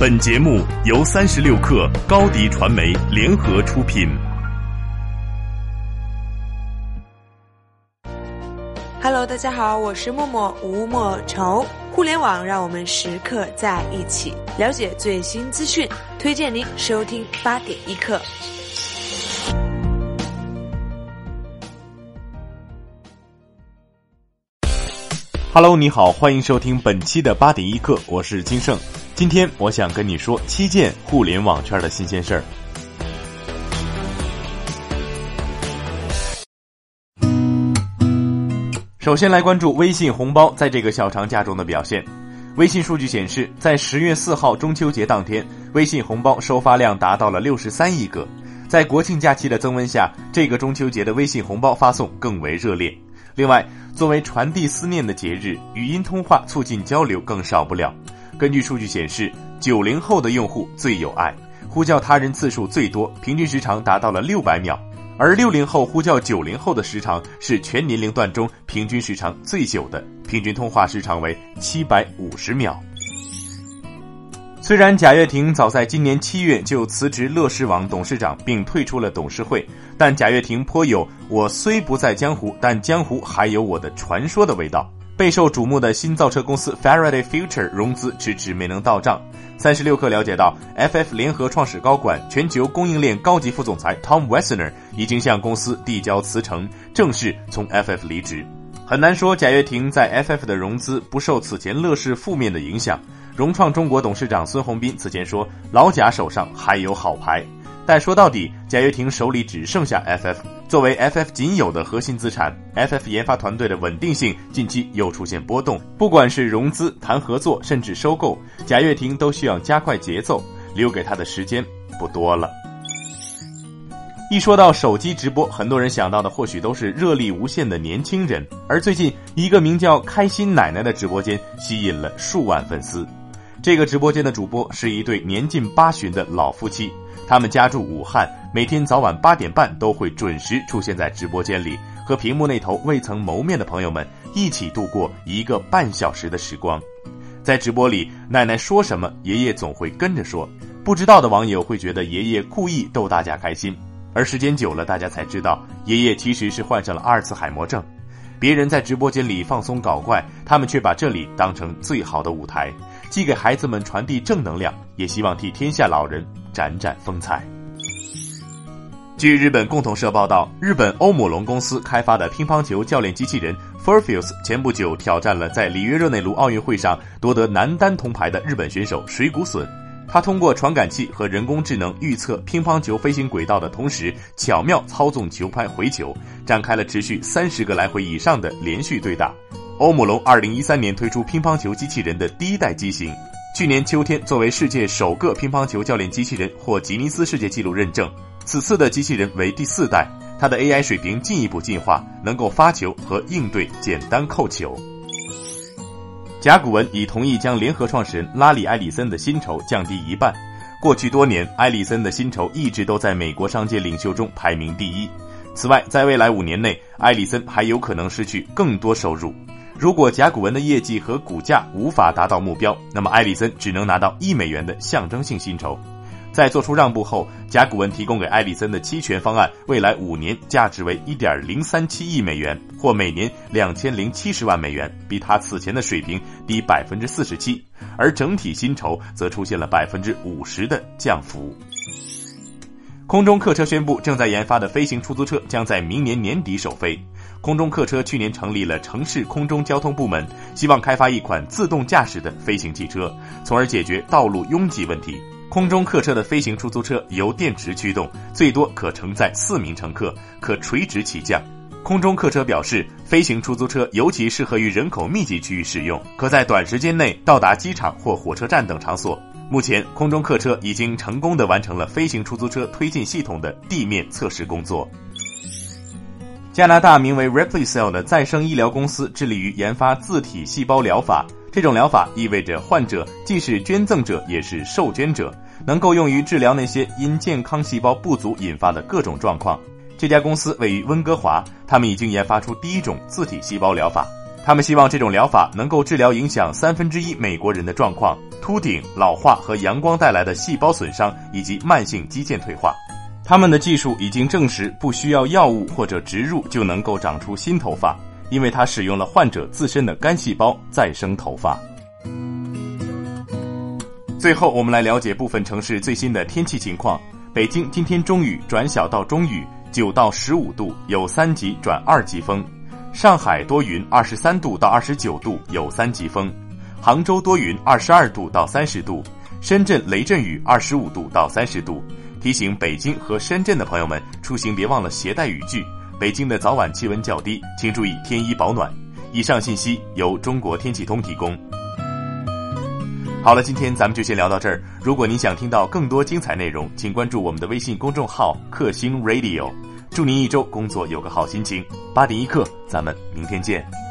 本节目由三十六克高低传媒联合出品。Hello，大家好，我是默默吴莫愁。互联网让我们时刻在一起，了解最新资讯，推荐您收听八点一刻。Hello，你好，欢迎收听本期的八点一刻，我是金盛。今天我想跟你说七件互联网圈的新鲜事儿。首先来关注微信红包在这个小长假中的表现。微信数据显示，在十月四号中秋节当天，微信红包收发量达到了六十三亿个。在国庆假期的增温下，这个中秋节的微信红包发送更为热烈。另外，作为传递思念的节日，语音通话促进交流更少不了。根据数据显示，九零后的用户最有爱，呼叫他人次数最多，平均时长达到了六百秒；而六零后呼叫九零后的时长是全年龄段中平均时长最久的，平均通话时长为七百五十秒。虽然贾跃亭早在今年七月就辞职乐视网董事长并退出了董事会，但贾跃亭颇有“我虽不在江湖，但江湖还有我的传说”的味道。备受瞩目的新造车公司 Faraday Future 融资迟迟没能到账。三十六氪了解到，FF 联合创始高管、全球供应链高级副总裁 Tom Wessner 已经向公司递交辞呈，正式从 FF 离职。很难说贾跃亭在 FF 的融资不受此前乐视负面的影响。融创中国董事长孙宏斌此前说：“老贾手上还有好牌。”但说到底，贾跃亭手里只剩下 FF，作为 FF 仅有的核心资产，FF 研发团队的稳定性近期又出现波动。不管是融资、谈合作，甚至收购，贾跃亭都需要加快节奏，留给他的时间不多了。一说到手机直播，很多人想到的或许都是热力无限的年轻人。而最近，一个名叫“开心奶奶”的直播间吸引了数万粉丝。这个直播间的主播是一对年近八旬的老夫妻，他们家住武汉，每天早晚八点半都会准时出现在直播间里，和屏幕那头未曾谋面的朋友们一起度过一个半小时的时光。在直播里，奶奶说什么，爷爷总会跟着说。不知道的网友会觉得爷爷故意逗大家开心，而时间久了，大家才知道爷爷其实是患上了阿尔茨海默症。别人在直播间里放松搞怪，他们却把这里当成最好的舞台。既给孩子们传递正能量，也希望替天下老人展展风采。据日本共同社报道，日本欧姆龙公司开发的乒乓球教练机器人 Furfius 前不久挑战了在里约热内卢奥运会上夺得男单铜牌的日本选手水谷隼。他通过传感器和人工智能预测乒乓球飞行轨道的同时，巧妙操纵球拍回球，展开了持续三十个来回以上的连续对打。欧姆龙二零一三年推出乒乓球机器人的第一代机型，去年秋天作为世界首个乒乓球教练机器人获吉尼斯世界纪录认证。此次的机器人为第四代，它的 AI 水平进一步进化，能够发球和应对简单扣球。甲骨文已同意将联合创始人拉里·埃里森的薪酬降低一半。过去多年，埃里森的薪酬一直都在美国商界领袖中排名第一。此外，在未来五年内，埃里森还有可能失去更多收入。如果甲骨文的业绩和股价无法达到目标，那么埃里森只能拿到一美元的象征性薪酬。在做出让步后，甲骨文提供给埃里森的期权方案，未来五年价值为一点零三七亿美元，或每年两千零七十万美元，比他此前的水平低百分之四十七，而整体薪酬则出现了百分之五十的降幅。空中客车宣布，正在研发的飞行出租车将在明年年底首飞。空中客车去年成立了城市空中交通部门，希望开发一款自动驾驶的飞行汽车，从而解决道路拥挤问题。空中客车的飞行出租车由电池驱动，最多可承载四名乘客，可垂直起降。空中客车表示，飞行出租车尤其适合于人口密集区域使用，可在短时间内到达机场或火车站等场所。目前，空中客车已经成功的完成了飞行出租车推进系统的地面测试工作。加拿大名为 Replicell 的再生医疗公司致力于研发自体细胞疗法。这种疗法意味着患者既是捐赠者也是受捐者，能够用于治疗那些因健康细胞不足引发的各种状况。这家公司位于温哥华，他们已经研发出第一种自体细胞疗法。他们希望这种疗法能够治疗影响三分之一美国人的状况。秃顶、老化和阳光带来的细胞损伤以及慢性肌腱退化。他们的技术已经证实不需要药物或者植入就能够长出新头发，因为它使用了患者自身的干细胞再生头发。最后，我们来了解部分城市最新的天气情况。北京今天中雨转小到中雨，九到十五度，有三级转二级风。上海多云，二十三度到二十九度，有三级风；杭州多云，二十二度到三十度；深圳雷阵雨，二十五度到三十度。提醒北京和深圳的朋友们出行别忘了携带雨具。北京的早晚气温较低，请注意添衣保暖。以上信息由中国天气通提供。好了，今天咱们就先聊到这儿。如果您想听到更多精彩内容，请关注我们的微信公众号“克星 Radio”。祝您一周工作有个好心情。八点一刻，咱们明天见。